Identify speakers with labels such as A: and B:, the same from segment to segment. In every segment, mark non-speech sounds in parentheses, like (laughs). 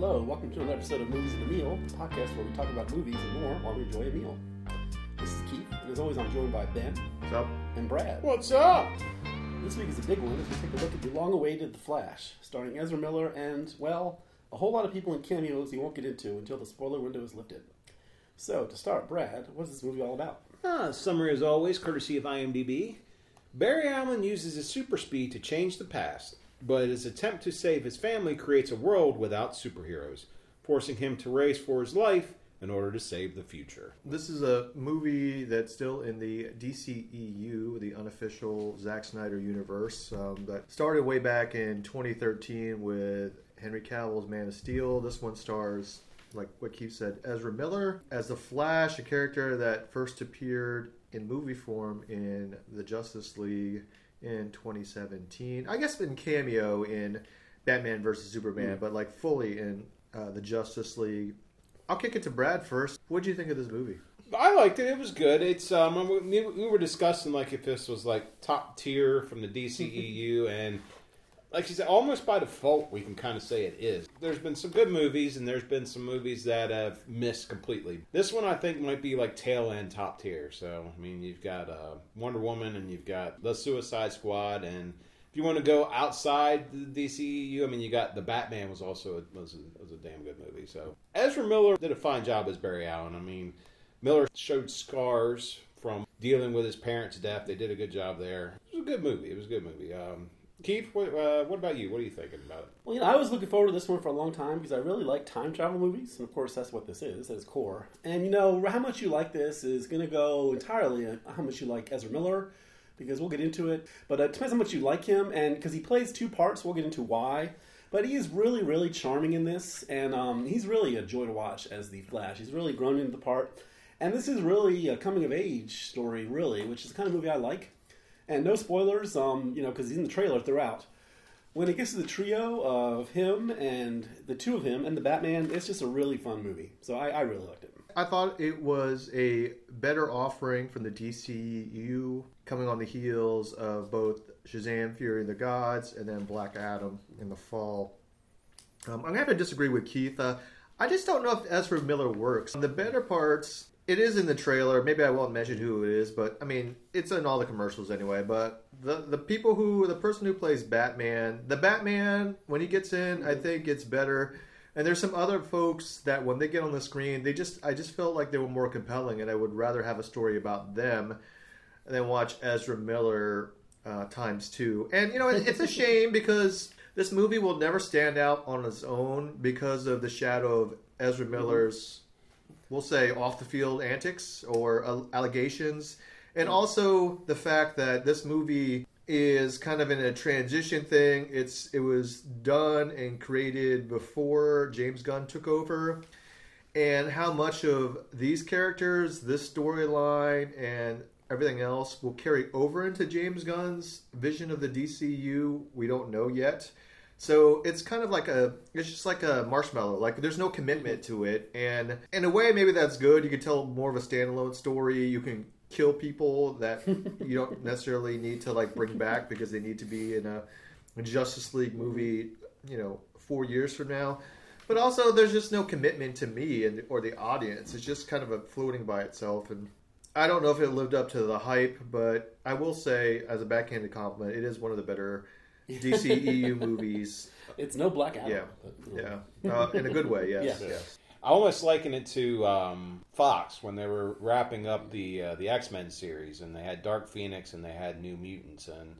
A: Hello, welcome to another episode of Movies and a Meal, a podcast where we talk about movies and more while we enjoy a meal. This is Keith, and as always, I'm joined by Ben
B: What's up?
A: and Brad.
C: What's up?
A: This week is a big one as we take a look at the long-awaited The Flash, starring Ezra Miller and, well, a whole lot of people in cameos you won't get into until the spoiler window is lifted. So, to start, Brad, what is this movie all about?
C: Ah, summary as always, courtesy of IMDb. Barry Allen uses his super speed to change the past, but his attempt to save his family creates a world without superheroes, forcing him to race for his life in order to save the future.
B: This is a movie that's still in the DCEU, the unofficial Zack Snyder universe, um, that started way back in 2013 with Henry Cavill's Man of Steel. This one stars, like what Keith said, Ezra Miller as the Flash, a character that first appeared in movie form in the Justice League in 2017. I guess in cameo in Batman versus Superman, but like fully in uh, the Justice League. I'll kick it to Brad first. What do you think of this movie?
C: I liked it. It was good. It's um we, we were discussing like if this was like top tier from the DCEU (laughs) and like she said, almost by default we can kind of say it is. There's been some good movies and there's been some movies that have missed completely. This one I think might be like tail end top tier. So I mean you've got uh, Wonder Woman and you've got the Suicide Squad and if you want to go outside the DCEU, I mean, you got the Batman was also a, was a, was a damn good movie. So Ezra Miller did a fine job as Barry Allen. I mean, Miller showed scars from dealing with his parents' death. They did a good job there. It was a good movie. It was a good movie. Um, Keith, what, uh, what about you? What are you thinking about it?
A: Well, you know, I was looking forward to this one for a long time because I really like time travel movies, and of course, that's what this is at its core. And you know, how much you like this is going to go entirely on how much you like Ezra Miller, because we'll get into it. But it depends how much you like him, and because he plays two parts, we'll get into why. But he is really, really charming in this, and um, he's really a joy to watch as the Flash. He's really grown into the part, and this is really a coming of age story, really, which is the kind of movie I like. And no spoilers, um, you know, because he's in the trailer throughout. When it gets to the trio of him and the two of him and the Batman, it's just a really fun movie. So I, I really liked it.
B: I thought it was a better offering from the DCU coming on the heels of both Shazam Fury of the Gods and then Black Adam in the fall. Um, I'm going to have to disagree with Keith. Uh, I just don't know if Ezra Miller works. The better parts, it is in the trailer. Maybe I won't mention who it is, but I mean, it's in all the commercials anyway. But the the people who, the person who plays Batman, the Batman, when he gets in, I think it's better. And there's some other folks that when they get on the screen, they just I just felt like they were more compelling, and I would rather have a story about them than watch Ezra Miller uh, times two. And you know, it, it's a shame because this movie will never stand out on its own because of the shadow of Ezra Miller's, we'll say, off the field antics or uh, allegations, and also the fact that this movie is kind of in a transition thing. It's it was done and created before James Gunn took over, and how much of these characters, this storyline, and everything else will carry over into James Gunn's vision of the DCU, we don't know yet. So it's kind of like a, it's just like a marshmallow. Like there's no commitment to it, and in a way, maybe that's good. You can tell more of a standalone story. You can kill people that (laughs) you don't necessarily need to like bring back because they need to be in a, Justice League movie, you know, four years from now. But also, there's just no commitment to me and or the audience. It's just kind of a floating by itself, and I don't know if it lived up to the hype. But I will say, as a backhanded compliment, it is one of the better DCEU movies. (laughs)
A: It's no Black Adam.
B: Yeah,
A: but, you
B: yeah, uh, in a good way. Yes,
A: Yeah.
B: yes.
C: I almost liken it to um, Fox when they were wrapping up the uh, the X Men series, and they had Dark Phoenix and they had New Mutants, and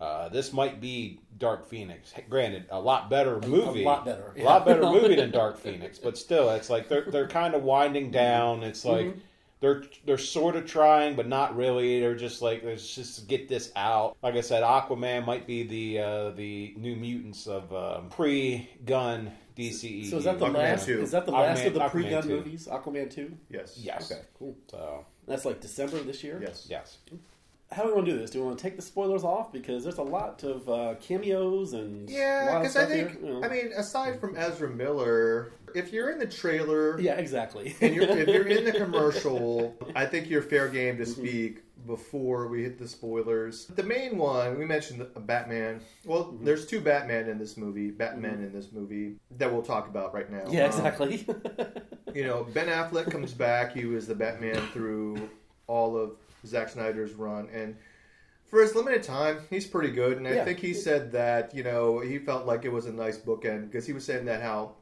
C: uh, this might be Dark Phoenix. Granted, a lot better movie, a
A: lot better,
C: a lot better (laughs) movie than Dark Phoenix, but still, it's like they're they're kind of winding down. It's like. They're they're sort of trying, but not really. They're just like let's just get this out. Like I said, Aquaman might be the uh, the New Mutants of um, pre-Gunn DCE.
A: So is that the
B: Aquaman
A: last?
B: 2.
A: Is that the last
C: Aquaman-
A: of the
C: pre-Gunn
A: movies? Aquaman two.
B: Yes.
C: Yes.
A: Okay, cool.
C: So
A: That's like December this year.
B: Yes.
C: yes.
A: How do we want to do this? Do we want to take the spoilers off because there's a lot of uh, cameos and
B: Yeah,
A: wild
B: because I
A: stuff
B: think,
A: here, you know.
B: I mean, aside from Ezra Miller, if you're in the trailer
A: yeah, exactly. (laughs)
B: and you're, if you're in the (laughs) commercial, I think you're fair game to
A: Mm-hmm.
B: speak. before we hit the spoilers. The main one we mentioned Batman. Well,
A: Mm-hmm.
B: there's two Batman in this movie. Batman in this movie that we'll talk about right now.
A: Yeah,
B: Um,
A: exactly. (laughs)
B: you know, Ben Affleck comes back. He was the Batman through all of Zack Snyder's run, and for his limited time, he's pretty good. And I
A: Yeah.
B: think he said that you know he felt like it was a nice bookend because he was saying that how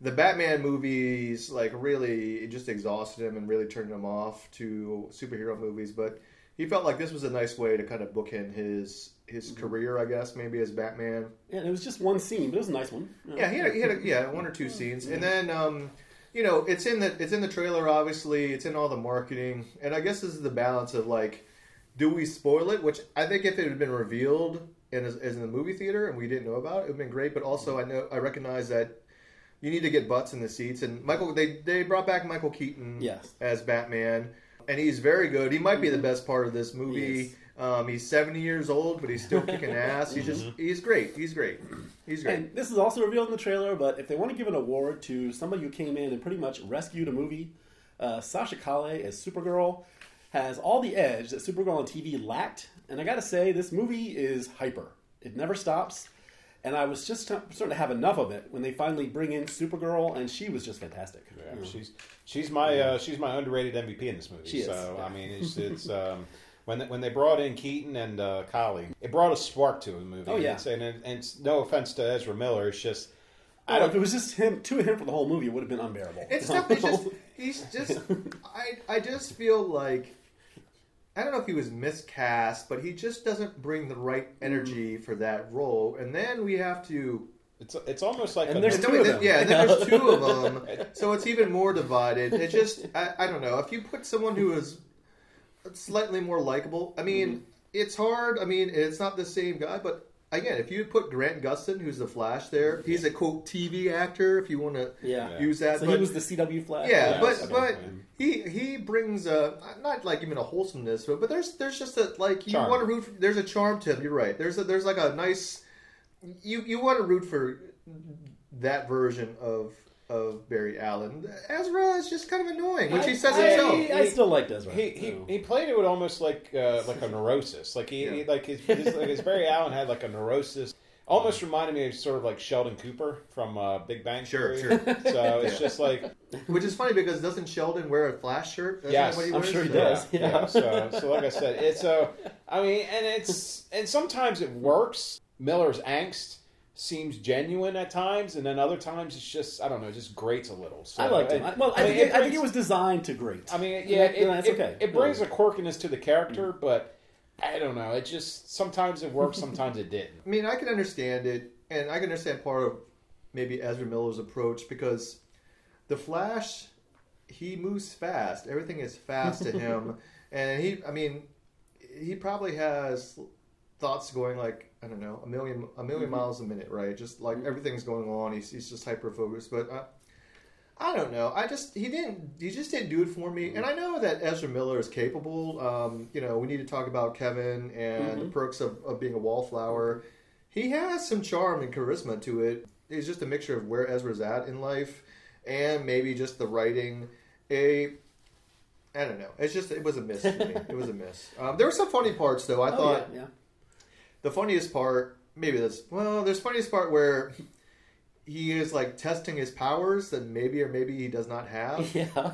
B: the Batman movies like really it just exhausted him and really turned him off to superhero movies, but he felt like this was a nice way to kind of bookend his his career, I guess, maybe as Batman.
A: yeah, it was just one scene, but it was a nice one.
B: Yeah, he had, a, he had a, yeah one or two scenes, and then um, you know it's in the it's in the trailer. Obviously, it's in all the marketing, and I guess this is the balance of like, do we spoil it? Which I think if it had been revealed in as, as in the movie theater and we didn't know about it, it would have been great. But also, I know I recognize that you need to get butts in the seats, and Michael they they brought back Michael Keaton
A: Yes.
B: as Batman, and he's very good. He might be the best part of this movie.
A: is.
B: Um, he's seventy years old, but he's still kicking (laughs) ass. He's just he's great. He's great. He's great.
A: And this is also revealed in the trailer, but if they want to give an award to somebody who came in and pretty much rescued a movie, uh, Sasha Calle as Supergirl has all the edge that Supergirl on TV lacked. And I gotta say, this movie is hyper. It never stops. And I was just starting to have enough of it when they finally bring in Supergirl, and she was just fantastic.
C: Yeah,
A: You know.
C: she's she's my uh, she's my underrated MVP in this movie.
A: She is,
C: so
A: yeah.
C: I mean, it's (laughs) it's um, when they, when they brought in Keaton and uh, Calle, it brought a spark to the movie.
A: Oh, yeah.
C: It's- and, and, it's no offense to Ezra Miller, it's just I don't know
A: if it was just him, two of him for the whole movie, it would have been unbearable.
B: It's not. It's just. (laughs) He's just. I. I just feel like. I don't know if he was miscast, but he just doesn't bring the right energy for that role. And then we have to.
C: it's it's almost like
A: And
C: a,
A: there's two of them.
B: Yeah, and then there's two of (laughs) them, so it's even more divided. It just. I, I don't know. If you put someone who is slightly more likable, I mean,
A: Mm-hmm.
B: it's hard. I mean, it's not the same guy, but. Again, if you put Grant Gustin, who's the Flash, there, he's a quote TV actor. If you want to
A: yeah.
B: use that,
A: So
B: but-
A: he was the CW Flash.
B: yeah,
C: Yeah,
B: but but
C: definitely.
B: he he brings a not like even a wholesomeness, but but there's there's just a like you
C: Charm.
B: want to root. For, there's a charm to him. You're right. There's a, there's like a nice you you want to root for that version of of Barry Allen. Ezra is just kind of annoying, which he says
C: I-
B: himself.
A: I, I still liked Ezra.
C: he, he,
A: So-
C: he played it with almost like uh, like a neurosis. Like he,
B: Yeah.
C: he- like his, his like his Barry Allen had like a neurosis. Almost reminded me of sort of like Sheldon Cooper from uh, Big Bang
B: Sure,
C: Theory.
B: sure.
C: So it's
B: Yeah.
C: just like
B: Which is funny because doesn't Sheldon wear a Flash shirt? Isn't
C: Yes,
B: what he
A: I'm sure he
B: So-
A: does.
C: Yeah,
A: Yeah.
C: yeah. So, so like I said, it's a. I mean, and it's and sometimes it works. Miller's angst seems genuine at times, and then other times it's just I don't know, it just grates a little. So,
A: I liked him.
C: and-
A: I, well, I,
C: I mean,
A: think,
C: it
A: I think it was designed to grate.
C: I mean, yeah,
A: And
C: it,
A: that's
C: it-
A: okay.
C: It brings
A: Yeah.
C: a quirkiness to the character, mm. but I don't know. It just sometimes it works, sometimes it didn't.
B: I mean, I can understand it, and I can understand part of maybe Ezra Miller's approach because the Flash, he moves fast. Everything is fast to him, (laughs) and he, I mean, he probably has thoughts going like I don't know a million a 1000000
A: Mm-hmm.
B: miles a minute, right? Just like everything's going on. He's he's just hyper focused, but. Uh, I don't know. I just he didn't he just didn't do it for me. And I know that Ezra Miller is capable. Um, you know, we need to talk about Kevin and the perks of, of being a wallflower. He has some charm and charisma to it. It's just a mixture of where Ezra's at in life and maybe just the writing. A I don't know. It's just it was a miss for me. It was a miss. (laughs) Um, there were some funny parts though. I
A: Oh,
B: thought
A: yeah, yeah.
B: The funniest part maybe that's well there's funniest part where he is like testing his powers that maybe or maybe he does not have (laughs)
A: Yeah.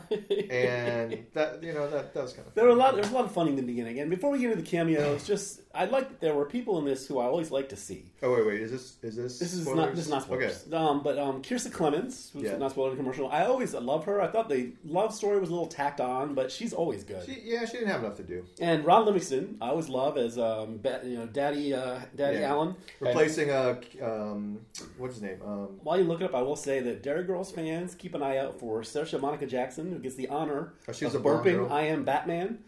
B: and that you know that that was kind of
A: There were a lot. There was a lot of fun in the beginning, and before we get into the cameos, (clears throat) just I like that there were people in this who I always like to see.
B: oh wait wait is this is this
A: This is
B: spoilers?
A: not this is not spoilers. Um, but um, Kiersey Clemons, who's
B: Yeah.
A: not spoiled in the commercial. I always love her. I thought the love story was a little tacked on, but she's always good.
B: she, yeah she didn't have enough to do
A: and Ron Livingston, I always love as um, ba- you know, Daddy uh, Daddy
B: Yeah.
A: Allen.
B: replacing uh um what's his name um
A: While you look it up, I will say that Derry Girls fans keep an eye out for Saoirse Monica Jackson, who gets the honor
B: Oh, she's
A: of
B: a
A: burping
B: girl.
A: "I am Batman."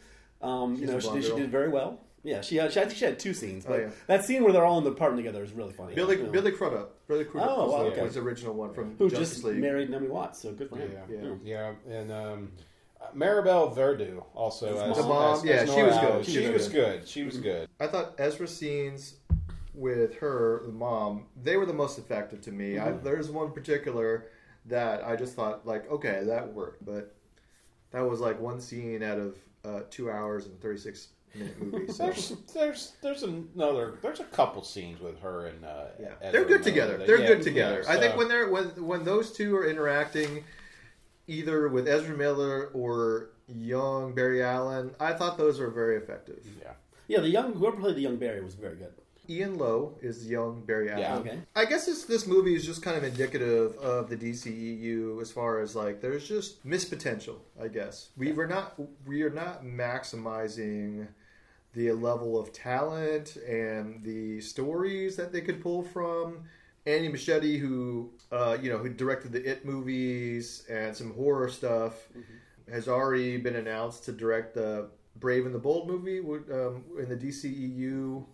A: Um, you know,
B: a
A: she did, she did very well. Yeah, she had, she, I think she had two scenes, but
B: Oh, yeah.
A: that scene where they're all in the apartment together is really funny.
B: Billy
A: You know.
B: Billy Crudup Billy Crudup
A: Oh,
B: was,
A: wow,
B: the,
A: okay.
B: was the original one from
A: who
B: Justice
A: just
B: League
A: married Naomi Watts, so good for him.
C: Yeah,
B: Yeah.
C: yeah, and um, uh, Maribel Verdú also as,
A: mom.
B: The mom,
C: as-
B: yeah,
C: as
B: she was good. She
C: She,
B: was
C: was
B: good.
C: good. She was good.
B: I thought Ezra scenes with her, the mom, they were the most effective to me. I, there's one particular that I just thought, like, okay, that worked, but that was like one scene out of uh, two hours and 36 minute (laughs) movie. So.
C: There's there's there's another there's a couple scenes with her and uh,
B: Yeah,
C: Ezra
B: they're good together.
C: that-
B: They're
C: yeah,
B: good together.
C: yeah,
B: I think when they're when when those two are interacting, either with Ezra Miller or young Barry Allen, I thought those were very effective.
C: yeah.
A: Yeah, the young whoever played the young Barry was very good.
B: Ian Loh is young Barry Allen.
C: Yeah.
A: Okay.
B: I guess this this movie is just kind of indicative of the DCEU as far as like there's just missed potential. I guess we were not we are not maximizing the level of talent and the stories that they could pull from. Andy Muschietti, who uh, you know who directed the It movies and some horror stuff, has already been announced to direct the Brave and the Bold movie um, in the DCEU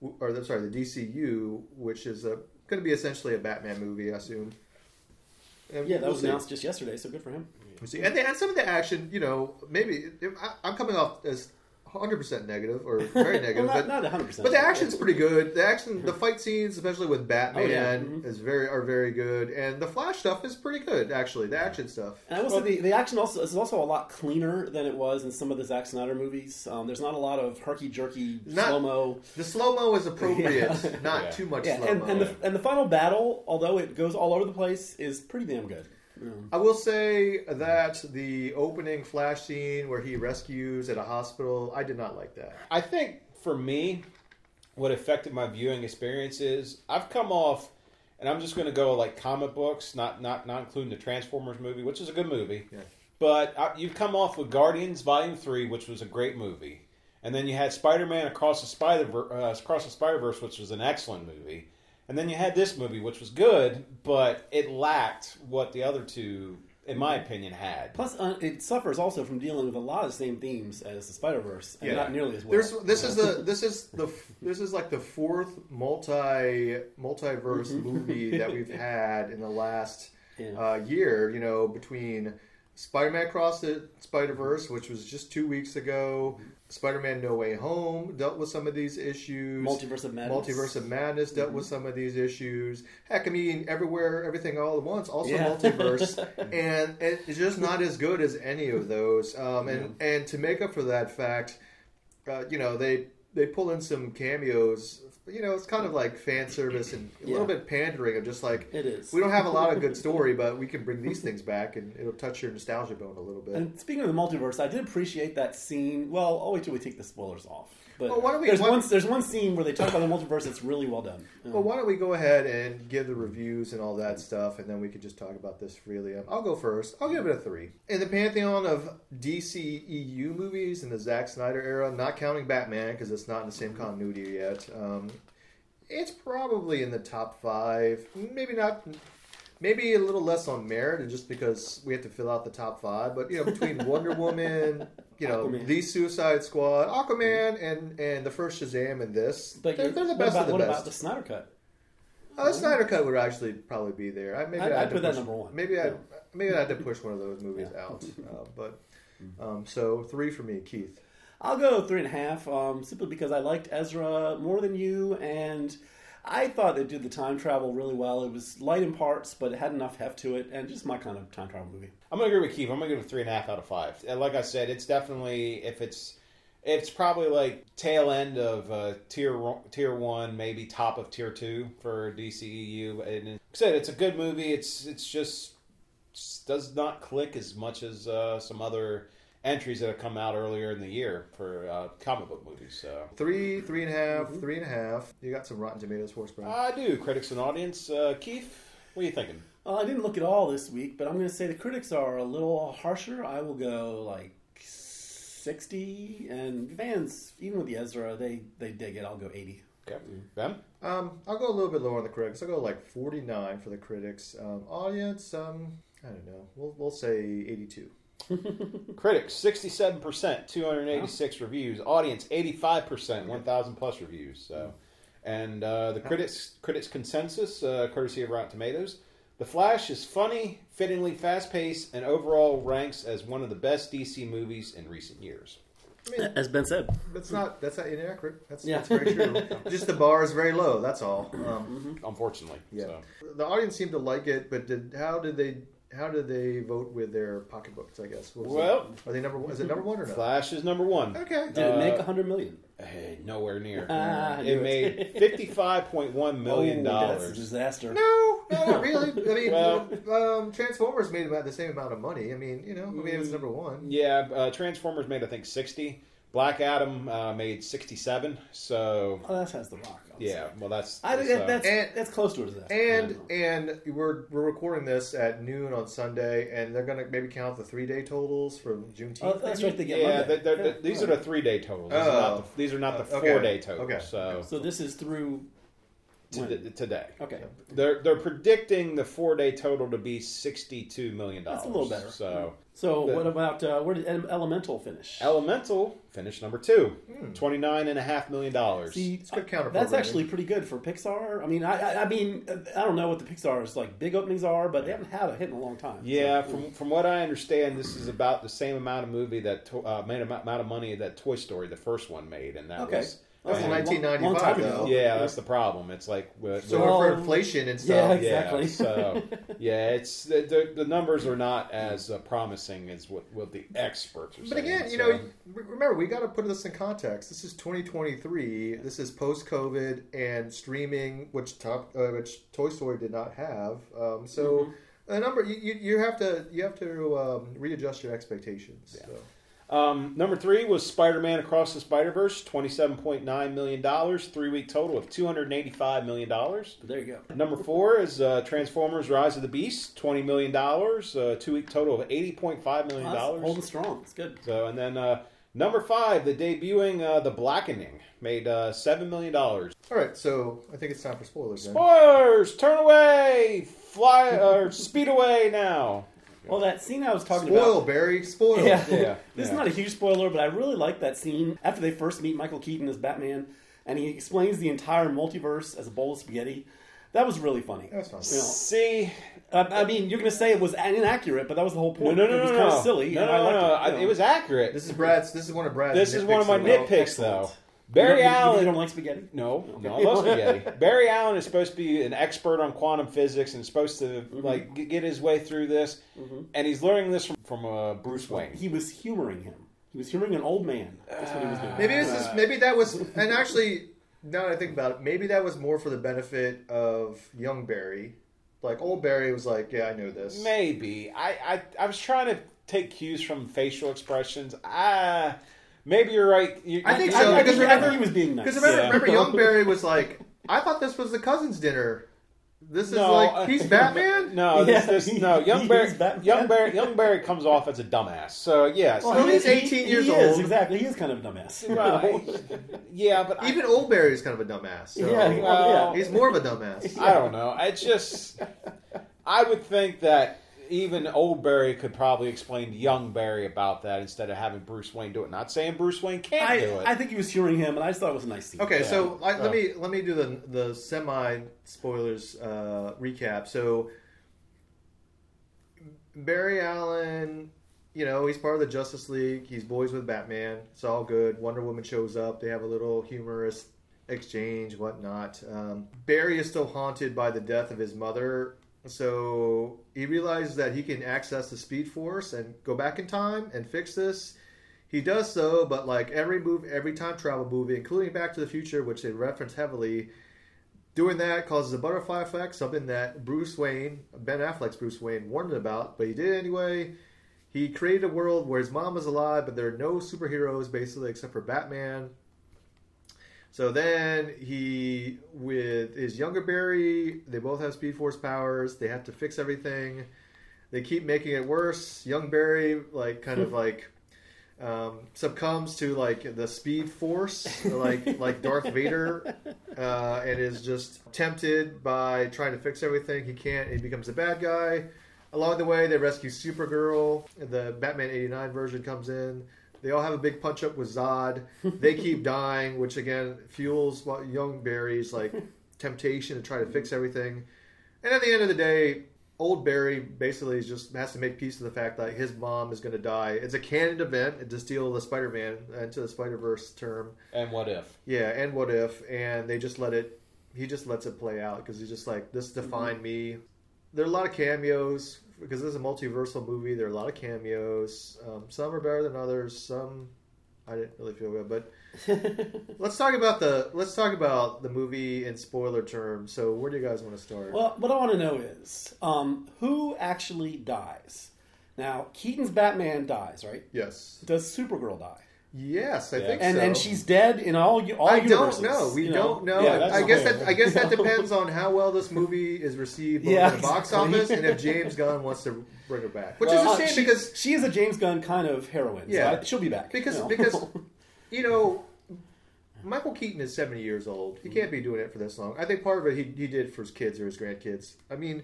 B: or the, sorry, the DCU, which is a, going to be essentially a Batman movie, I assume. And
A: Yeah, that
B: we'll
A: was
B: see.
A: announced just yesterday, so good for him.
B: We'll see. And, they, and some of the action, you know, maybe I, I'm coming off as 100 percent negative or (laughs) very
A: Well,
B: negative,
A: not,
B: but
A: not 100. percent
B: but the action's pretty good. The action, the fight scenes, especially with Batman,
A: Oh, yeah. Mhm.
B: is very are very good, and the Flash stuff is pretty good. Actually, the action stuff.
A: And I will
C: Well-
A: say the, the action also is also a lot cleaner than it was in some of the Zack Snyder movies. Um, there's not a lot of herky jerky slow mo.
B: The slow mo is appropriate, (laughs)
A: Yeah.
B: not
C: Yeah.
B: too much
A: Yeah,
B: slow
A: and,
B: mo.
A: and the and the final battle, although it goes all over the place, is pretty damn good.
B: I will say that the opening flash scene where he rescues at a hospital, I did not like that.
C: I think for me, what affected my viewing experience is I've come off, and I'm just going to go like comic books, not not not including the Transformers movie, which is a good movie.
B: Yeah.
C: But I, you've come off with Guardians Volume Three, which was a great movie, and then you had Spider Man Across the Spider uh, Across the Spider Verse, which was an excellent movie, and then you had this movie, which was good, but it lacked what the other two, in my opinion, had.
A: Plus, uh, it suffers also from dealing with a lot of the same themes as the Spider Verse, and
B: Yeah.
A: not nearly as well.
B: There's this is the this is the this is like the fourth multi multiverse movie (laughs) that we've had in the last
A: Yeah.
B: uh, year. You know, between Spider-Man Across the Spider-Verse, which was just two weeks ago. Spider-Man No Way Home dealt with some of these issues.
A: Multiverse of Madness.
B: Multiverse of Madness dealt with some of these issues. Heck, I mean, Everywhere, Everything, All at Once, also
A: Yeah.
B: multiverse, (laughs) and it's just not as good as any of those. Um, and and to make up for that fact, uh, you know, they they pull in some cameos. You know, it's kind of like fan service and a little bit pandering of just like
A: It is.
B: we don't have a lot of good story, but we can bring these things back and it'll touch your nostalgia bone a little bit.
A: And speaking of the multiverse, I did appreciate that scene. Well, I'll wait till we take the spoilers off. But
B: Well, why don't we-
A: there's
B: why-
A: one there's one scene where they talk about the multiverse that's really well done. Um,
B: Well, why don't we go ahead and give the reviews and all that stuff, and then we could just talk about this freely. Um, I'll go first. I'll give it a three. In the pantheon of DCEU movies in the Zack Snyder era, not counting Batman because it's not in the same continuity yet, um, it's probably in the top five. Maybe not. Maybe a little less on merit, and just because we have to fill out the top five. But you know, between (laughs) Wonder Woman, you know,
A: Aquaman.
B: the Suicide Squad, Aquaman, and and the first Shazam, and this,
A: but
B: they're, they're the best
A: about,
B: of the
A: what
B: best.
A: about the Snyder cut?
B: Oh, the Snyder Cut would actually probably be there. I, maybe
A: I'd-
B: I'd,
A: I'd
B: have to
A: put that number one.
B: Maybe I
A: Yeah.
B: maybe I had to push one of those movies
A: Yeah.
B: out. Uh, but (laughs) um, so three for me, Keith.
A: I'll go three and a half, um, simply because I liked Ezra more than you, and I thought it did the time travel really well. It was light in parts, but it had enough heft to it, and just my kind of time travel movie.
C: I'm gonna agree with Keith. I'm gonna give it three and a half out of five. And like I said, it's definitely if it's it's probably like tail end of uh, tier tier one, maybe top of tier two for DCEU. And like I said, it's a good movie. It's it's just just does not click as much as uh, some other entries that have come out earlier in the year for uh, comic book movies. So
B: Three, three and a half, three and a half. You got some Rotten Tomatoes for us, Brian.
C: I do. Critics and audience, uh, Keith, what are you thinking?
A: Well, I didn't look at all this week, but I'm going to say the critics are a little harsher. I will go like 60, and fans, even with the Ezra, they, they dig it. I'll go 80.
C: Okay, Ben.
B: Um, I'll go a little bit lower on the critics. I'll go like forty nine for the critics. Um, audience, um, I don't know. We'll we'll say eighty two.
C: Critics, 67%, 286 reviews. Audience, 85%, 1,000 plus reviews. So, And uh, the critics critics consensus, uh, courtesy of Rotten Tomatoes, The Flash is funny, fittingly fast paced, and overall ranks as one of the best DC movies in recent years.
B: I mean,
A: As Ben said.
B: that's not that's not inaccurate. That's,
A: Yeah.
B: that's very true. (laughs) Just the bar is very low. That's all. Um,
C: Unfortunately,
B: Yeah.
C: So.
B: the audience seemed to like it, but did how did they how do they vote with their pocketbooks? I guess. What was
C: Well-
B: it? are they number one? Is it number one or not?
C: Flash is number one.
B: Okay.
A: Did it make
C: Uh,
A: a hundred million?
C: Hey, nowhere near.
A: Ah, (laughs) I
C: it
A: knew it.
C: made fifty-five point one (laughs) million
A: Oh, that's a
C: dollars.
A: disaster.
B: No, no, not (laughs) really. I mean,
C: Well-
B: um, Transformers made about the same amount of money. I mean, you know, I mean, it was number one.
C: yeah, uh, Transformers made I think sixty. Black Adam uh, made sixty-seven. So
A: Oh, that has the rock. I'll
C: yeah, well that's
A: I think
C: so-
A: that, that's
B: And-
A: that's close to a disaster.
B: And
A: I don't know.
B: and we're we're recording this at noon on Sunday, and they're gonna maybe count the three day totals from Juneteenth.
A: oh, that's
B: maybe?
A: right. They get
C: yeah,
A: Monday.
C: they're, they're,
A: Yeah,
C: these
A: right.
C: are the three-day totals. These, are
B: Oh.
C: not the, these are not the
B: Uh, okay.
C: four-day totals.
B: Okay.
C: So
A: So this is through.
C: To,
A: when?
C: today,
A: Okay.
C: they're they're predicting the four-day total to be sixty-two million dollars.
A: That's a little better.
C: So
A: So
C: Good.
A: what about uh, where did Elemental finish?
C: Elemental finished number two,
B: Hmm.
C: twenty-nine and a half million dollars.
A: See,
B: It's good counter
A: That's actually pretty good for Pixar. I mean, I, I, I mean, I don't know what the Pixar's like big openings are, but they haven't had a hit in a long time.
C: Yeah,
A: So-
C: from from what I understand, this is about the same amount of movie that to- uh, made amount amount of money that Toy Story, the first one, made, and that
A: Okay.
C: was.
B: That was
C: and-
B: in 1995,
A: Long time
B: though.
A: ago.
C: yeah, that's the problem. It's like with,
B: So
C: with-
B: for inflation and stuff.
A: yeah,
B: stuff.
A: exactly.
C: Yeah, so yeah, it's the, the, the numbers are not as uh, promising as what, what the experts are
B: But
C: saying.
B: again, you
C: so-
B: know, remember we got to put this in context. This is 2023. This is post COVID and streaming, which top, uh, which Toy Story did not have. Um, so
C: Mm-hmm.
B: a number you, you, you have to you have to um, readjust your expectations. So.
C: Um, number three was Spider-Man Across the Spider-Verse, twenty-seven point nine million dollars, three-week total of two hundred eighty-five million dollars.
A: There you go.
C: Number four is uh, Transformers: Rise of the Beast, twenty million dollars, uh, two-week total of eighty point five million
A: Well, that's
C: dollars.
A: holding strong. It's good.
C: So, and then uh, number five, the debuting uh, The Blackening, made uh, seven million dollars.
B: All right, so I think it's time for spoilers. Then.
C: Spoilers! Turn away, fly or (laughs) speed away now.
A: Well, that scene I was talking
B: Spoil,
A: about.
B: Barry. Spoil.
A: Yeah. (laughs)
C: Yeah,
A: this is not a huge spoiler, but I really like that scene after they first meet Michael Keaton as Batman, and he explains the entire multiverse as a bowl of spaghetti. That was really funny.
B: That's fine.
A: You know,
C: See,
A: Uh, I mean, you're going to say it was inaccurate, but that was the whole point.
C: no, no, no,
A: it was
C: no,
A: kind
C: no.
A: of silly.
C: No,
A: and
C: no,
A: I
C: no, no.
A: It,
C: I-
A: you know.
C: It was accurate.
B: This is Brad's. This is one of Brad's.
C: This is one of my
B: of the week.
C: nitpicks, though. Barry
A: you don't,
C: Allen.
A: You don't like spaghetti?
C: No, no, I love spaghetti. (laughs) Barry Allen is supposed to be an expert on quantum physics and supposed to
A: Mm-hmm.
C: like g- get his way through this, and he's learning this from from uh, Bruce Wayne.
A: He was humoring him. He was humoring an old man. That's what he was doing.
B: Maybe this is maybe that was (laughs) and actually now that I think about it, maybe that was more for the benefit of young Barry. Like old Barry was like, yeah, I know this.
C: Maybe I, I I was trying to take cues from facial expressions. Ah, maybe you're right. You,
B: I think
C: you-
B: so,
A: I, I,
B: because
A: think, I
B: remember-
A: think he was being nice.
B: Because remember,
C: Yeah.
B: remember, (laughs) young Barry was like, I thought this was the cousins' dinner. This is
C: No,
B: like
C: uh,
B: he's (laughs) Batman.
C: No, this, this, no. (laughs) Young Barry,
A: Batman.
C: young Barry, young Barry comes off as a dumbass. So yes,
B: Well, he's 18 years
A: he Is,
B: old.
A: exactly. He is kind of a dumbass.
C: Right. yeah, but I-
B: Even old Barry is kind of a dumbass. So
A: Yeah,
C: Well,
A: well, yeah.
B: he's more of a dumbass.
C: I don't know. I just, I would think that even old Barry could probably explain to young Barry about that instead of having Bruce Wayne do it. Not saying Bruce Wayne can't
A: I,
C: do it.
A: I think he was humoring him, and I just thought it was a nice scene.
B: Okay,
C: Yeah.
B: so I,
C: Uh.
B: let me let me do the the semi spoilers uh, recap. So Barry Allen, you know, he's part of the Justice League. He's boys with Batman. It's all good. Wonder Woman shows up. They have a little humorous exchange, whatnot. Um, Barry is still haunted by the death of his mother. So he realizes that he can access the Speed Force and go back in time and fix this. He does so, but like every move, every time travel movie, including Back to the Future, which they reference heavily, doing that causes a butterfly effect, something that Bruce Wayne, Ben Affleck's Bruce Wayne, warned about, but he did anyway. He created a world where his mom is alive, but there are no superheroes basically except for Batman. So then he, with his younger Barry, they both have Speed Force powers. They have to fix everything. They keep making it worse. Young Barry, like, kind of (laughs) like um, succumbs to like the Speed Force, like (laughs) like Darth Vader, uh, and is just tempted by trying to fix everything. He can't. He becomes a bad guy. Along the way, they rescue Supergirl. The Batman '89 version comes in. They all have a big punch up with Zod. They keep (laughs) dying, which again fuels young Barry's like (laughs) temptation to try to fix everything. And at the end of the day, old Barry basically just has to make peace with the fact that his mom is going to die. It's a canon event to steal the Spider-Man uh, into the Spider-Verse term.
C: and what if?
B: Yeah, and what if? And they just let it. He just lets it play out because he's just like this defined mm-hmm. me. There are a lot of cameos because this is a multiversal movie. There are a lot of cameos. Um, some are better than others. Some I didn't really feel good, but (laughs) let's talk about the let's talk about the movie in spoiler terms. So where do you guys want to start?
A: Well, what I want to know is um, who actually dies. Now, Keaton's Batman dies, right?
B: yes,
A: Does Supergirl die?
B: Yes, I
C: Yeah.
B: think
A: And
B: so.
A: and she's dead in all all
B: I
A: universes.
B: don't know. We
A: you
B: don't know.
C: Yeah, that's
B: I guess that I guess that (laughs) depends on how well this movie is received both
A: Yeah,
B: in the box
A: exactly.
B: office and if James Gunn wants to bring her back. Which
A: Well,
B: is a uh, shame
A: she,
B: because
A: she is a James Gunn kind of heroine.
B: Yeah.
A: so I- she'll be back
B: because
A: you know.
B: because (laughs) you know Michael Keaton is seventy years old. He can't be doing it for this long. I think part of it he, he did for his kids or his grandkids. I mean,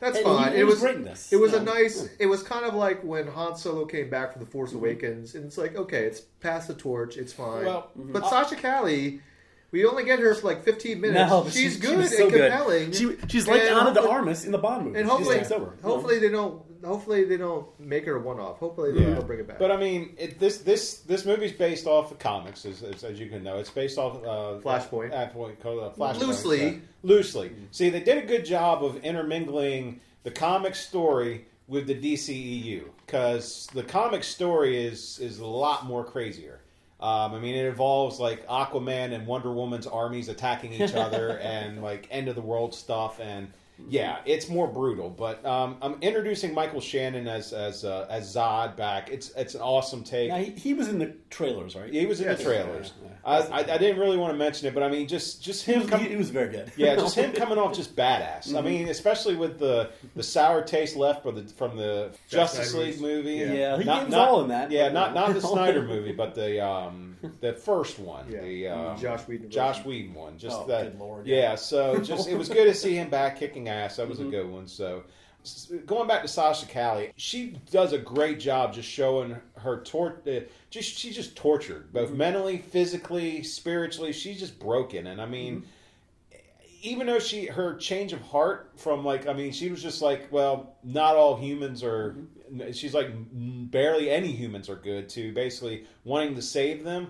B: that's
A: And
B: fine.
A: he- he
B: it
A: was
B: was
A: this,
B: It was
A: you
B: a
A: know.
B: nice. It was kind of like when Han Solo came back from the Force Awakens, and it's like okay, it's pass the torch, it's fine.
C: Well, mhm.
B: but Sasha Calle. We only get her for like 15 minutes.
A: no, but
B: she's
A: she-
B: good
A: she was
B: and
A: so good.
B: compelling.
A: She, she's like
B: And
A: Ana de Armas in the Bond movie.
B: and
A: She
B: hopefully,
A: just takes over.
B: hopefully they don't. Hopefully they don't make her a one-off. Hopefully they
C: Yeah.
B: will bring it back.
C: But I mean, it, this this this movie's based off of comics, as, as, as you can know. It's based off uh,
B: Flashpoint.
C: Uh, Flashpoint,
B: Loosely.
C: yeah. loosely. See, they did a good job of intermingling the comic story with the DCEU because the comic story is is a lot more crazier. Um, I mean, it involves like Aquaman and Wonder Woman's armies attacking each other (laughs) and like end of the world stuff and. Yeah, it's more brutal, but um, I'm introducing Michael Shannon as as uh, as Zod back. It's it's an awesome take.
A: Now, he, he was in the trailers, right?
C: He was in
B: Yes.
C: the trailers.
A: Yeah, yeah.
C: I, I, I didn't really want to mention it, but I mean, just just
A: He
C: him
A: was,
C: coming.
A: he was very good.
C: Yeah, just (laughs) him coming off just badass.
A: Mm-hmm.
C: I mean, especially with the the sour taste left from the from the Justice
B: Snyder
C: League movie.
B: Yeah.
A: Yeah, he gave us all in that,
C: Yeah, not not the (laughs) Snyder movie, but the um the first one,
B: Yeah.
C: the um,
B: Joss Whedon Joss.
C: Whedon one. Just
A: Oh,
C: that.
A: good lord,
C: yeah.
A: yeah.
C: so just it was good to see him back kicking ass. That was
A: Mm-hmm.
C: a good one. So. Going back to Sasha Calle, she does a great job just showing her tor- uh, just she's just tortured, both
A: Mm-hmm.
C: mentally, physically, spiritually. She's just broken, and I mean,
A: Mm-hmm.
C: even though she her change of heart from like I mean she was just like well not all humans are
A: Mm-hmm.
C: she's like barely any humans are good to basically wanting to save them.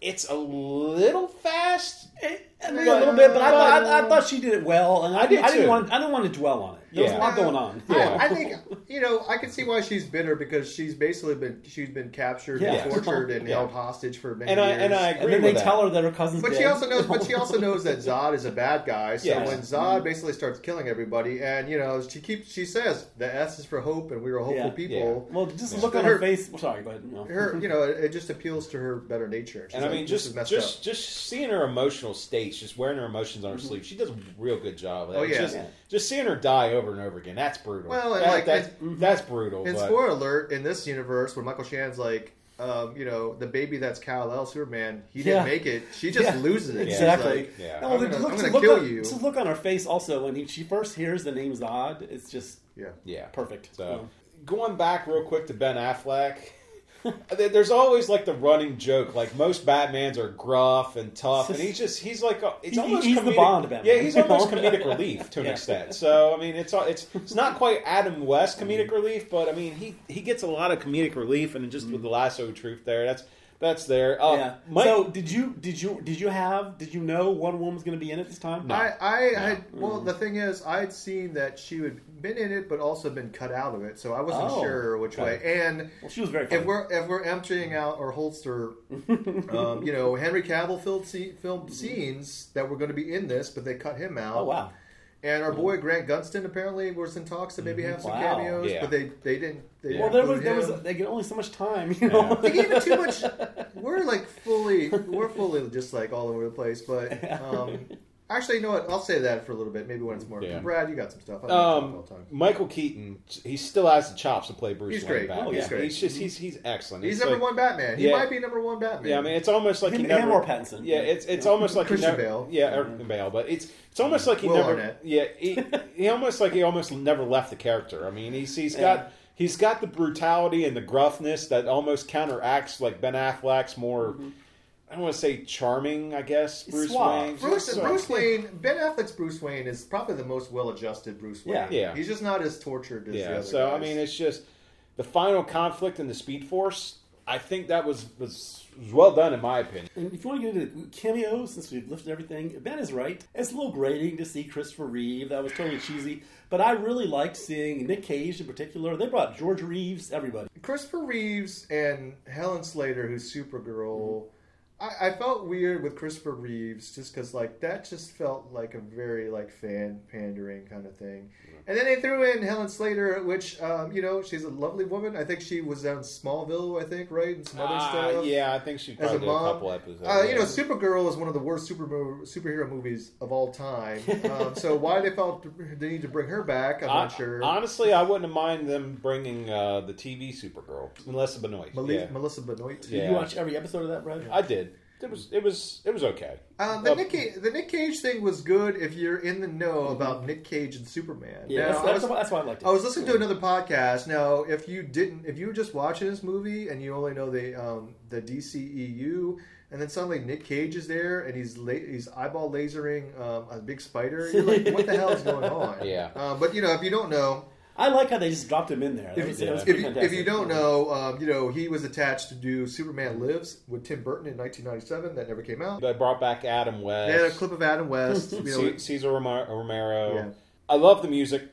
C: It's a little fast.
A: Eh, I mean, a little bit, but I, thought, I, I thought she did it well, and I,
C: I did
A: I didn't
C: too.
A: want I didn't want to dwell on it. There was a
C: Yeah.
A: lot going on.
C: Yeah.
B: I, I think you know I can see why she's bitter because she's basically been she's been captured
A: Yeah.
B: and tortured and
C: Yeah.
B: held hostage for many
C: And I
B: years.
C: and I agree
A: and then they
C: with
A: tell her that her cousin's
B: but
A: dead.
B: she also knows. But she also (laughs) knows that Zod is a bad guy. So
C: Yes.
B: when Zod mm-hmm. basically starts killing everybody, and you know she keeps she says the S is for hope, and we are hopeful
A: Yeah.
B: people.
A: well, just
C: Yeah.
A: look on
B: Her-
A: her face. Sorry, go ahead. No.
B: Her, you know, it, (laughs) it just appeals to her better nature. She's
C: And I mean, just just
B: up.
C: just seeing her emotional states, just wearing her emotions on her mm-hmm. sleeve, she does a real good job.
B: Oh, yeah.
C: just,
A: Yeah.
C: Just seeing her die over and over again, that's brutal.
B: Well, and
C: That-
B: like-
C: that's,
B: and-
C: that's brutal.
B: And
C: but-
B: spoiler alert: in this universe, where Michael Shannon's like, um, you know, the baby that's Kal El Superman, he didn't
A: Yeah.
B: make it. She just
A: Yeah.
B: loses it.
A: Exactly.
B: like,
C: Yeah.
A: No,
B: I'm
A: the
B: gonna-
A: look,
B: I'm gonna
A: look
B: kill
A: on,
B: you.
A: just look on her face also when he, she first hears the name Zod. It's just
B: yeah.
C: yeah,
A: perfect.
C: So going back real quick to Ben Affleck, there- (laughs) there's always like the running joke, like most Batmans are gruff and tough, and he's just he's like it's
A: He-
C: almost
A: he's the
C: comedic,
A: Bond Batman.
C: Yeah, he's (laughs) almost comedic relief to an
A: Yeah.
C: extent. So I mean, it's it's it's not quite Adam West comedic mm-hmm. relief, but I mean he he gets a lot of comedic relief, and just mm-hmm. with the lasso of truth there, that's that's there. Uh,
A: yeah.
C: Mike-
A: so did you did you did you have did you know Wonder Woman was going to be in it this time?
B: I, I had well, the thing is, I'd seen that she had been in it, but also been cut out of it, so I wasn't
A: Oh,
B: sure which
A: okay.
B: way. And
A: Well, she was very. Funny.
B: if we're if we're emptying out our holster, (laughs) um, you know, Henry Cavill filmed, se- filmed scenes that were going to be in this, but they cut him out.
A: oh wow.
B: And our boy Grant Gustin apparently was in talks to maybe have some
A: Mm-hmm. Wow.
B: cameos,
C: Yeah.
B: but they they didn't. They
A: Well,
B: didn't
A: there was
B: include
A: there was they get only so much time, you know.
B: they gave it too much. (laughs) We're like fully, we're fully just like all over the place. But (laughs) um, actually, you know what? I'll say that for a little bit. Maybe when it's more.
C: Yeah.
B: Brad, you got some stuff. I'm
C: Um,
B: time.
C: Michael Keaton, he still has the chops to play Bruce
B: He's
C: Wayne.
B: great.
C: Batman.
A: Oh, yeah.
B: He's great.
C: He's just he's he's excellent.
B: He's
C: It's
B: number
C: like-
B: one Batman. He
C: Yeah.
B: might be number one Batman.
C: Yeah, I mean, it's almost like
A: Him,
C: he never.
A: him or Pattinson.
C: Yeah, it's it's almost like
B: Christian
C: he never.
B: Bale.
C: Yeah, or Bale, but it's it's almost like he
B: Will
C: never.
B: Arnett.
C: Yeah, he, he almost like he almost never left the character. I mean, he's he's
A: Yeah.
C: got he's got the brutality and the gruffness that almost counteracts like Ben Affleck's more. I don't want to say charming, I guess. Bruce
A: suave.
C: Wayne.
B: Bruce,
C: Just,
B: Bruce Wayne, Ben Affleck's Bruce Wayne is probably the most well-adjusted Bruce Wayne.
A: Yeah.
C: Yeah.
B: He's just not as tortured as the
C: Yeah,
B: other
C: so I mean, it's just the final conflict in the Speed Force. I think that was was, was well done in my opinion.
A: And if you want to get into cameos, since we've lifted everything, Ben is right. It's a little grating to see Christopher Reeve. That was totally cheesy. But I really liked seeing Nick Cage in particular. They brought George Reeves, everybody.
B: Christopher Reeves and Helen Slater, who's Supergirl. I, I felt weird with Christopher Reeves just because like that just felt like a very like fan pandering kind of thing. And then they threw in Helen Slater, which um, you know she's a lovely woman. I think she was on Smallville, I think, right, and some other
C: Ah,
B: stuff.
C: yeah, I think she
B: As
C: probably
B: a
C: did
B: mom,
C: a couple episodes.
B: Uh, you know, Supergirl is one of the worst super superhero movies of all time. (laughs) Um, so why they felt the need to bring her back, I'm
C: Hon-
B: not sure.
C: Honestly, I wouldn't have mind them bringing uh, the TV Supergirl, Melissa Benoist.
B: Mel-
C: yeah.
B: Melissa Benoist.
A: Did
C: Yeah.
A: you watch every episode of that, Brad?
C: I did. It was it was it was okay.
B: Um, the,
C: Uh,
B: Nick Cage, the Nick Cage thing was good if you're in the know about Nick Cage and Superman.
A: yeah,
B: Now,
A: that's, that's,
B: was,
A: why, that's why I liked it.
B: I was listening to another podcast. Now, if you didn't, if you were just watching this movie and you only know the um, the DCEU, and then suddenly Nick Cage is there and he's la- he's eyeball lasering um, a big spider, you're like, what the hell is going (laughs) on?
C: Yeah.
B: Um, but you know, if you don't know,
A: I like how they just dropped him in there. That
B: if,
A: was,
B: if,
A: that was
B: if, you, if you don't know, um, you know, he was attached to do Superman Lives with Tim Burton in 1997. That never came out.
C: They brought back Adam West,
B: They had a clip of Adam West. (laughs) You know,
C: C- Cesar Romero. Romero.
B: Yeah.
C: I love the music.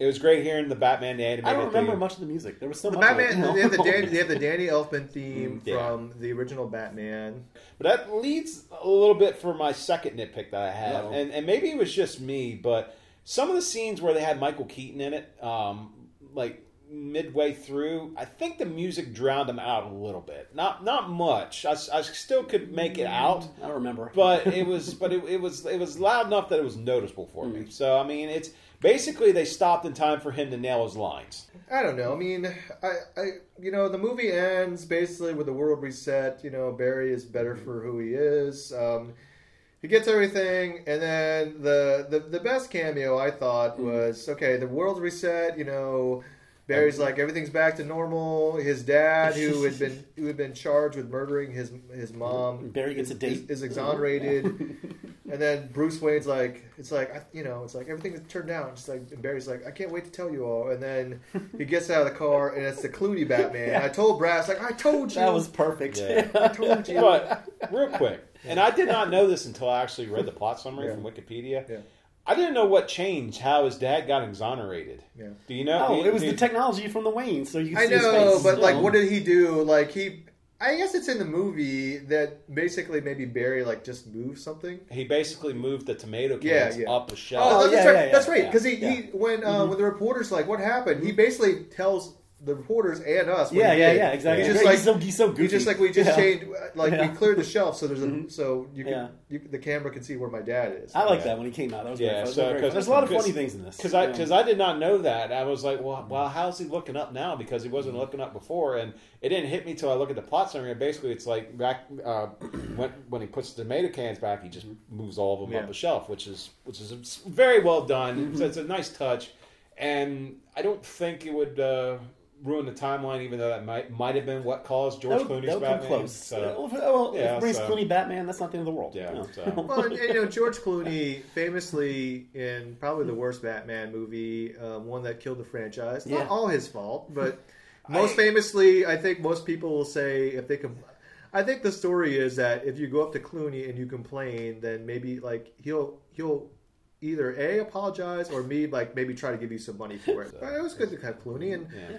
C: It was great hearing the Batman the animated
A: I don't remember
C: theme.
A: much of the music. There was so
B: The
A: much.
B: Batman, they have the Danny, (laughs) they have the Danny Elfman theme
C: Yeah.
B: from the original Batman.
C: But that leads a little bit for my second nitpick that I have,
A: Uh-oh.
C: and and maybe it was just me, but some of the scenes where they had Michael Keaton in it, um, like midway through, I think the music drowned him out a little bit. Not not much. I, I still could make it out,
A: I don't remember. (laughs)
C: but it was but it, it was it was loud enough that it was noticeable for me. So I mean, it's basically they stopped in time for him to nail his lines.
B: I don't know. I mean, I, I, you know, the movie ends basically with the world reset. You know, Barry is better for who he is. Um, he gets everything, and then the, the the best cameo I thought mm-hmm. was okay. The world's reset. You know, Barry's like everything's back to normal. His dad, who (laughs) had been who had been charged with murdering his his mom,
A: Barry gets
B: is,
A: a date.
B: is, is exonerated. (laughs) And then Bruce Wayne's like, it's like, I- you know, it's like everything is turned down. It's like, and Barry's like, I can't wait to tell you all. And then he (laughs) gets out of the car, and it's the Clooney Batman.
A: Yeah.
B: I told Brass, like, I told you.
A: that was perfect.
C: Yeah.
B: I told you.
C: But real quick, and I did not know this until I actually read the plot summary
B: Yeah.
C: from Wikipedia.
B: Yeah.
C: I didn't know what changed, how his dad got exonerated.
B: Yeah.
C: Do you know?
A: Oh,
C: you-
A: it was
C: do
A: the technology from the Wayne, so you can
B: I
A: see his
B: know,
A: face,
B: but
A: you
B: like, what did he do? Like, he, I guess it's in the movie that basically maybe Barry like just moved something.
C: He basically moved the tomato cans
B: yeah.
C: up a
B: Oh,
C: shelf.
A: yeah,
B: that's right.
A: yeah, yeah,
B: that's right.
A: yeah,
B: Because he,
A: yeah.
B: he when uh,
A: Mhm.
B: when the reporters like, what happened? He basically tells the reporters and us.
A: Yeah, yeah,
B: did.
A: yeah, exactly.
B: He's just
A: He's
B: like
A: so, he's so goofy.
B: He's just like we just
A: Yeah.
B: changed, like
A: Yeah.
B: we cleared the shelf, so there's a
A: Mhm.
B: so you can
A: Yeah.
B: you, the camera can see where my dad is.
A: I like
C: Yeah.
A: that when he came out. That was
C: Yeah,
A: very fun. That was
C: so-
A: very fun.
C: 'cause-
A: There's a lot of funny things in this.
C: Because I
A: Yeah.
C: because I did not know that. I was like, well, well, how's he looking up now? Because he wasn't looking up before, and it didn't hit me till I look at the plot summary. And basically, it's like back uh, when when he puts the tomato cans back, he just moves all of them
B: Yeah.
C: up a shelf, which is which is very well done.
A: Mm-hmm.
C: So it's a nice touch, and I don't think it would. Uh, Ruin the timeline, even though that might might have been what caused George
A: that would,
C: Clooney's
A: that would come
C: Batman.
A: close.
C: So,
A: well, well,
C: yeah,
A: if it brings
C: so-
A: Clooney Batman, that's not the end of the world.
C: Yeah,
A: you know.
C: so- (laughs)
B: Well, and, and, you know George Clooney, famously in probably the worst Batman movie, um, one that killed the franchise. Not
A: Yeah.
B: all his fault, but (laughs) most
C: I-
B: famously, I think most people will say if they can. I think the story is that if you go up to Clooney and you complain, then maybe like he'll he'll either a apologize or me like maybe try to give you some money for it. But it was good to have Clooney and.
C: yeah.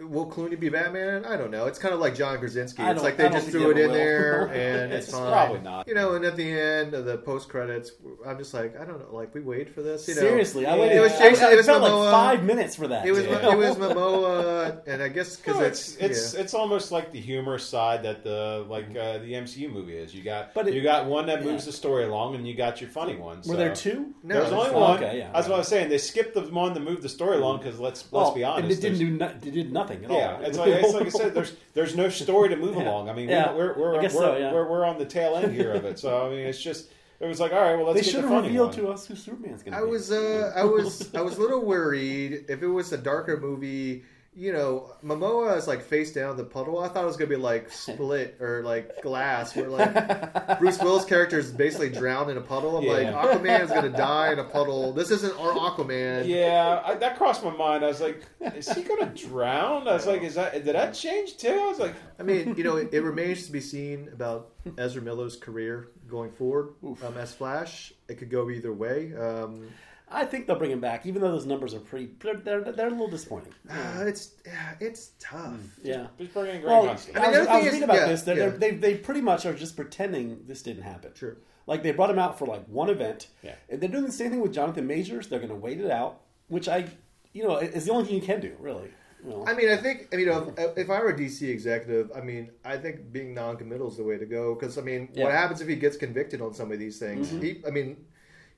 B: Will Clooney be Batman? I don't know. It's kind of like John Krasinski. It's like they just threw it in
A: ever
B: there (laughs) and it's,
C: It's
B: fine.
C: probably not.
B: You know, and at the end of the post credits, I'm just like, I don't know, like we waited for this. You know,
A: Seriously, I waited.
C: It was
B: Jason-
A: I,
B: it was
A: felt
B: Momoa.
A: like five minutes for that.
B: It was
C: Yeah.
B: it was Momoa, and I guess (laughs) because
C: No,
B: it's
C: it's it's,
B: yeah.
C: it's almost like the humorous side that the like uh, the MCU movie is. You got
A: But it-
C: you got one that moves
A: yeah.
C: the story along, and you got your funny ones.
A: Were there two?
B: No,
C: There was
B: there's
C: only one.
A: Okay, yeah,
C: That's
A: right.
C: what I was saying. They skipped the one that moved the story along because let's let's
A: Well,
C: be honest.
A: it didn't do. No, it did nothing at
C: yeah,
A: all.
C: it's like, it's like I said. There's (laughs) there's no story to move
A: Yeah.
C: along. I mean,
A: Yeah.
C: we're we're
A: I
C: we're,
A: guess
C: we're,
A: so, yeah.
C: we're we're on the tail end here of it. So I mean, it's just it was like all right, well let's
A: they
C: get
A: should
C: the
A: have revealed
C: one.
A: to us who Superman's going to be.
B: I was uh, I was I was a little worried if it was a darker movie. You know, Momoa is like face down the puddle. I thought it was gonna be like split or like glass, where like (laughs) Bruce Willis' character is basically drowned in a puddle. I'm like,
C: Yeah.
B: Aquaman is gonna (laughs) die in a puddle. This isn't our Aquaman.
C: Yeah, I, that crossed my mind. I was like, "Is he going to drown?" I was like, "Is that did that change too?" I was like,
B: I mean, you know, it, it remains to be seen about Ezra Miller's career going forward um, as Flash. It could go either way. Um,
A: I think they'll bring him back, even though those numbers are pretty. They're they're, they're a little disappointing.
B: uh, it's it's tough.
A: Yeah.
C: "Just bring in Greg
A: Well,
C: Gustin."
A: I,
B: I mean,
A: was, I
B: other
A: was
B: thing
A: reading
B: is-
A: about
B: yeah,
A: this. They're,
B: yeah.
A: they're, they they pretty much are just pretending this didn't happen.
B: Sure.
A: Like they brought him out for like one event.
C: Yeah.
A: And they're doing the same thing with Jonathan Majors. They're going to wait it out, which I, you know, is the only thing you can do, really. You know.
B: I mean, I think, I mean, if, if I were a DC executive, I mean, I think being non-committal is the way to go. Because I mean, what
A: Yeah. Mm-hmm.
B: happens if he gets convicted on some of these things? He, I mean,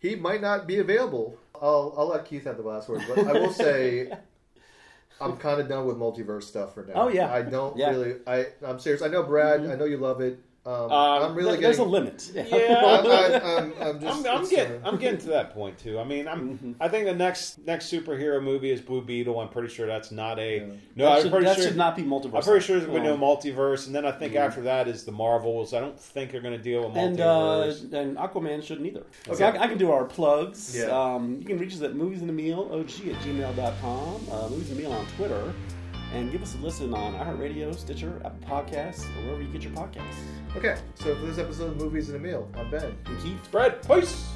B: he might not be available. I'll, I'll let Keith have the last word, but I will say, (laughs) I'm kind of done with multiverse stuff for now.
A: Oh, yeah.
B: I don't
A: Yeah.
B: really. I, I'm serious. I know Brad. Mm-hmm. I know you love it. Um,
C: Um,
B: I'm really
A: There- there's
B: getting.
A: a limit. (laughs)
C: Yeah.
B: I'm, I'm, I'm, I'm just.
C: I'm, I'm getting
B: uh,
C: I'm getting to that point too. I mean, I'm I think the next next superhero movie is Blue Beetle. I'm pretty sure that's not a
B: Yeah.
C: no.
A: that
C: I'm
A: should,
C: pretty
A: that
C: sure
A: should not be multiverse.
C: I'm pretty sure there's going to
A: No.
C: be no multiverse, and then I think after that is the Marvels. I don't think they're going to deal with
A: and uh,
C: multiverse.
A: and Aquaman shouldn't either. So
B: Okay.
A: I, I can do our plugs.
B: Yeah.
A: Um, you can reach us at movies in the meal og at gmail.com, uh, movies in the meal on Twitter, and give us a listen on iHeartRadio, Stitcher, Apple Podcasts, or wherever you get your podcasts.
B: Okay, so for this episode of Movies in a Meal, I'm Ben.
A: And Keith,
C: Spread, peace.